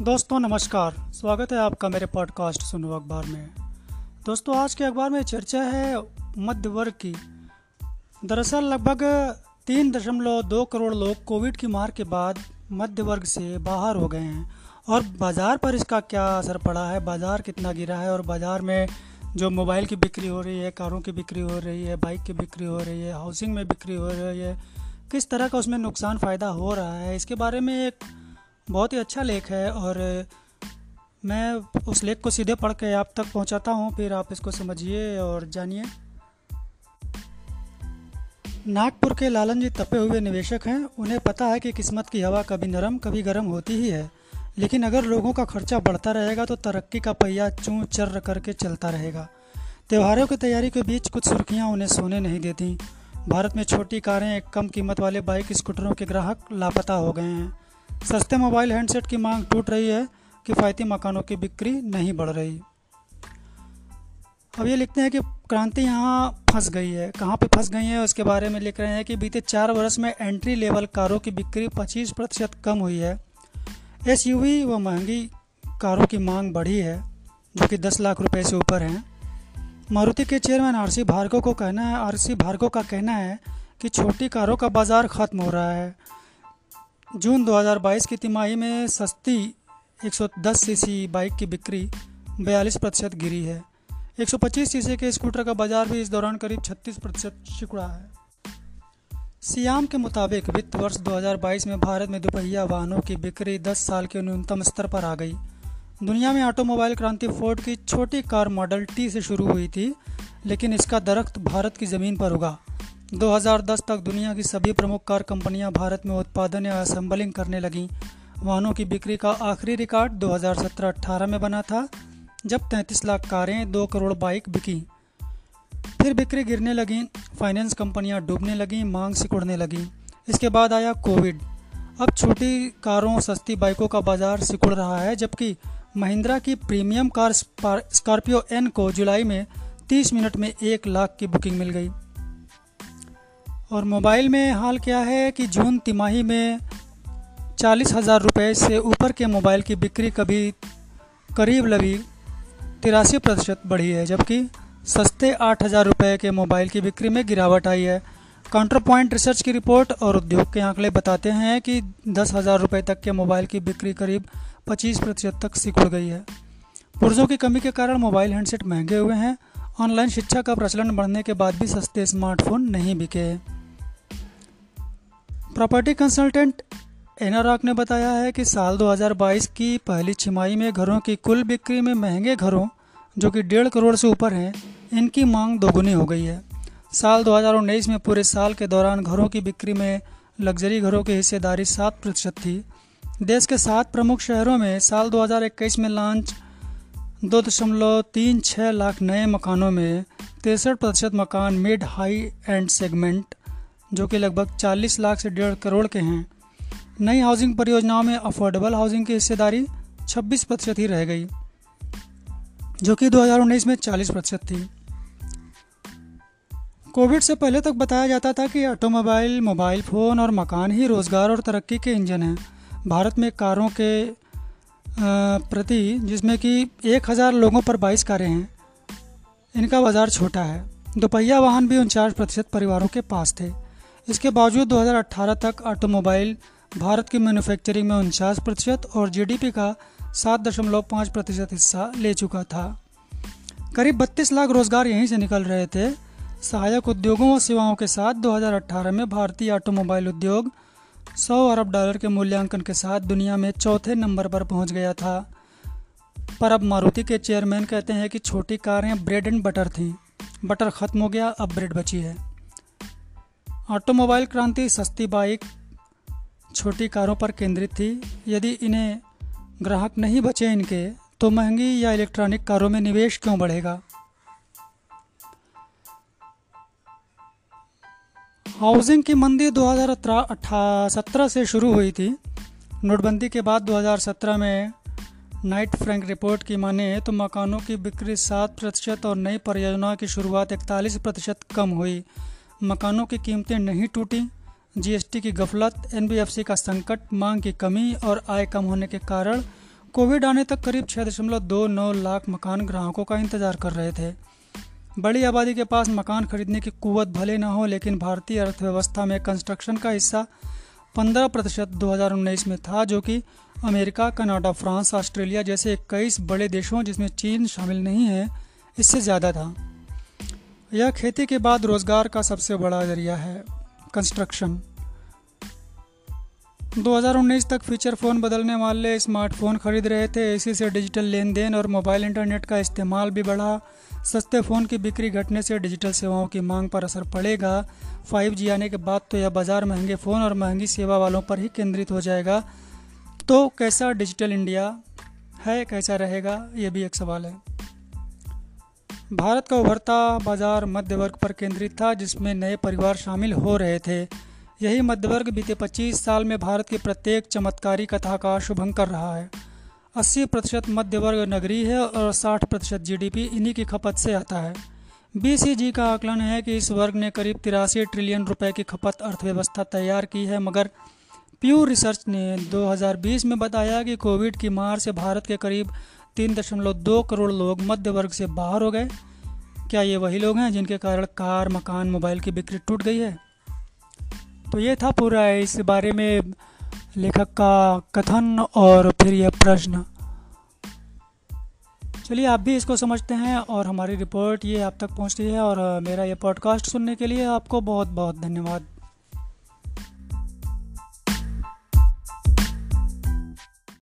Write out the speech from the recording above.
दोस्तों, नमस्कार। स्वागत है आपका मेरे पॉडकास्ट सुनो अखबार में। दोस्तों, आज के अखबार में चर्चा है मध्य वर्ग की। दरअसल, लगभग तीन दशमलव दो करोड़ लोग कोविड की मार के बाद मध्य वर्ग से बाहर हो गए हैं। और बाज़ार पर इसका क्या असर पड़ा है? बाज़ार कितना गिरा है? और बाज़ार में जो मोबाइल की बिक्री हो रही है, कारों की बिक्री हो रही है, बाइक की बिक्री हो रही है, हाउसिंग में बिक्री हो रही है, किस तरह का उसमें नुकसान, फ़ायदा हो रहा है? इसके बारे में एक बहुत ही अच्छा लेख है और मैं उस लेख को सीधे पढ़ के आप तक पहुंचाता हूँ, फिर आप इसको समझिए और जानिए। नागपुर के लालन जी तपे हुए निवेशक हैं। उन्हें पता है कि किस्मत की हवा कभी नरम, कभी गर्म होती ही है। लेकिन अगर लोगों का खर्चा बढ़ता रहेगा तो तरक्की का पहिया चूँ चर्र करके चलता रहेगा। त्योहारों की तैयारी के बीच कुछ सुर्खियाँ उन्हें सोने नहीं देती। भारत में छोटी कारें, कम कीमत वाले बाइक, स्कूटरों के ग्राहक लापता हो गए हैं। सस्ते मोबाइल हैंडसेट की मांग टूट रही है, किफ़ायती मकानों की बिक्री नहीं बढ़ रही। अब ये लिखते हैं कि क्रांति यहाँ फंस गई है। कहाँ पे फंस गई है, उसके बारे में लिख रहे हैं कि बीते चार वर्ष में एंट्री लेवल कारों की बिक्री 25 प्रतिशत कम हुई है। एसयूवी व महँगी कारों की मांग बढ़ी है, जो कि 10 लाख रुपए से ऊपर हैं। मारुति के चेयरमैन आर सी भार्गव को कहना है, आर सी भार्गव का कहना है कि छोटी कारों का बाज़ार ख़त्म हो रहा है। जून 2022 की तिमाही में सस्ती 110 सीसी बाइक की बिक्री 42 प्रतिशत गिरी है। 125 सीसी के स्कूटर का बाज़ार भी इस दौरान करीब 36 प्रतिशत सिकुड़ा है। सियाम के मुताबिक वित्त वर्ष 2022 में भारत में दोपहिया वाहनों की बिक्री 10 साल के न्यूनतम स्तर पर आ गई। दुनिया में ऑटोमोबाइल क्रांति फोर्ड की छोटी कार मॉडल टी से शुरू हुई थी, लेकिन इसका दरख्त भारत की ज़मीन पर उगा। 2010 तक दुनिया की सभी प्रमुख कार कंपनियाँ भारत में उत्पादन या असेंबलिंग करने लगीं। वाहनों की बिक्री का आखिरी रिकॉर्ड 2017-18 में बना था, जब 33 लाख कारें, दो करोड़ बाइक बिकी। फिर बिक्री गिरने लगी फाइनेंस कंपनियाँ डूबने लगीं, मांग सिकुड़ने लगी। इसके बाद आया कोविड। अब छोटी कारों, सस्ती बाइकों का बाज़ार सिकुड़ रहा है, जबकि महिंद्रा की प्रीमियम कार स्कॉर्पियो एन को जुलाई में 30 मिनट में एक लाख की बुकिंग मिल गई। और मोबाइल में हाल क्या है कि जून तिमाही में चालीस हज़ार रुपये से ऊपर के मोबाइल की बिक्री कभी करीब लगी तिरासी प्रतिशत बढ़ी है, जबकि सस्ते आठ हज़ार रुपये के मोबाइल की बिक्री में गिरावट आई है। काउंटर पॉइंट रिसर्च की रिपोर्ट और उद्योग के आंकड़े बताते हैं कि दस हज़ार रुपये तक के मोबाइल की बिक्री करीब पच्चीस प्रतिशत तक सिकुड़ गई है। पुर्जों की कमी के कारण मोबाइल हैंडसेट महँगे हुए हैं। ऑनलाइन शिक्षा का प्रचलन बढ़ने के बाद भी सस्ते स्मार्टफ़ोन नहीं बिके। प्रॉपर्टी कंसल्टेंट एनारॉक ने बताया है कि साल 2022 की पहली छिमाही में घरों की कुल बिक्री में महँगे घरों, जो कि डेढ़ करोड़ से ऊपर हैं, इनकी मांग दोगुनी हो गई है। साल 2019 में पूरे साल के दौरान घरों की बिक्री में लग्जरी घरों की हिस्सेदारी सात प्रतिशत थी। देश के सात प्रमुख शहरों में साल 2021 में लॉन्च दो दशमलव तीन छः लाख नए मकानों में तिरसठ प्रतिशत मकान मिड हाई एंड सेगमेंट जो कि लगभग 40 लाख से डेढ़ करोड़ के हैं। नई हाउसिंग परियोजनाओं में अफोर्डेबल हाउसिंग की हिस्सेदारी 26 प्रतिशत ही रह गई, जो कि 2019 में 40 प्रतिशत थी। कोविड से पहले तक बताया जाता था कि ऑटोमोबाइल मोबाइल फ़ोन और मकान ही रोज़गार और तरक्की के इंजन हैं। भारत में कारों के प्रति, जिसमें कि एक हज़ार लोगों पर बाईस कारें हैं, इनका बाज़ार छोटा है। दोपहिया वाहन भी उनचास प्रतिशत परिवारों के पास थे। इसके बावजूद 2018 तक ऑटोमोबाइल भारत की मैन्युफैक्चरिंग में उनचास प्रतिशत और जीडीपी का सात दशमलव पाँच प्रतिशत हिस्सा ले चुका था। करीब बत्तीस लाख रोज़गार यहीं से निकल रहे थे। सहायक उद्योगों और सेवाओं के साथ 2018 में भारतीय ऑटोमोबाइल उद्योग 100 अरब डॉलर के मूल्यांकन के साथ दुनिया में चौथे नंबर पर पहुँच गया था। पर अब मारुति के चेयरमैन कहते हैं कि छोटी कारें ब्रेड एंड बटर थीं। बटर ख़त्म हो गया, अब ब्रेड बची है। ऑटोमोबाइल क्रांति सस्ती बाइक छोटी कारों पर केंद्रित थी। यदि इन्हें ग्राहक नहीं बचे इनके तो महँगी या इलेक्ट्रॉनिक कारों में निवेश क्यों बढ़ेगा? हाउसिंग की मंदी 2017 से शुरू हुई थी। नोटबंदी के बाद 2017 में नाइट फ्रैंक रिपोर्ट की माने तो मकानों की बिक्री सात प्रतिशत और नई परियोजनाओं की शुरुआत इकतालीस प्रतिशत कम हुई। मकानों की कीमतें नहीं टूटी। जीएसटी की गफलत, एनबीएफसी का संकट, मांग की कमी और आय कम होने के कारण कोविड आने तक करीब छः दशमलव दो नौ लाख मकान ग्राहकों का इंतज़ार कर रहे थे। बड़ी आबादी के पास मकान खरीदने की कुवत भले न हो, लेकिन भारतीय अर्थव्यवस्था में कंस्ट्रक्शन का हिस्सा 15 प्रतिशत दो में था, जो कि अमेरिका, कनाडा, फ्रांस, ऑस्ट्रेलिया जैसे इक्कीस बड़े देशों, जिसमें चीन शामिल नहीं है, इससे ज़्यादा था। यह खेती के बाद रोज़गार का सबसे बड़ा ज़रिया है कंस्ट्रक्शन 2019 तक फीचर फ़ोन बदलने वाले स्मार्टफ़ोन खरीद रहे थे। इसी से डिजिटल लेन देन और मोबाइल इंटरनेट का इस्तेमाल भी बढ़ा। सस्ते फ़ोन की बिक्री घटने से डिजिटल सेवाओं की मांग पर असर पड़ेगा। 5G आने के बाद तो यह बाज़ार महँगे फ़ोन और महँगी सेवा वालों पर ही केंद्रित हो जाएगा। तो कैसा डिजिटल इंडिया है, कैसा रहेगा, ये भी एक सवाल है। भारत का उभरता बाज़ार मध्य वर्ग पर केंद्रित था, जिसमें नए परिवार शामिल हो रहे थे। यही मध्य वर्ग बीते 25 साल में भारत की प्रत्येक चमत्कारी कथा का शुभंकर रहा है। 80 प्रतिशत मध्य वर्ग नगरीय है और 60 प्रतिशत जीडीपी इन्हीं की खपत से आता है। बीसीजी का आकलन है कि इस वर्ग ने करीब तिरासी ट्रिलियन रुपए की खपत अर्थव्यवस्था तैयार की है, मगर प्यू रिसर्च ने 2020 में बताया कि कोविड की मार से भारत के करीब तीन दशमलव दो करोड़ लोग मध्य वर्ग से बाहर हो गए। क्या ये वही लोग हैं जिनके कारण कार, मकान, मोबाइल की बिक्री टूट गई है? तो ये था पूरा इस बारे में लेखक का कथन और फिर यह प्रश्न। चलिए, आप भी इसको समझते हैं और हमारी रिपोर्ट ये आप तक पहुँचती है और मेरा ये पॉडकास्ट सुनने के लिए आपको बहुत बहुत धन्यवाद।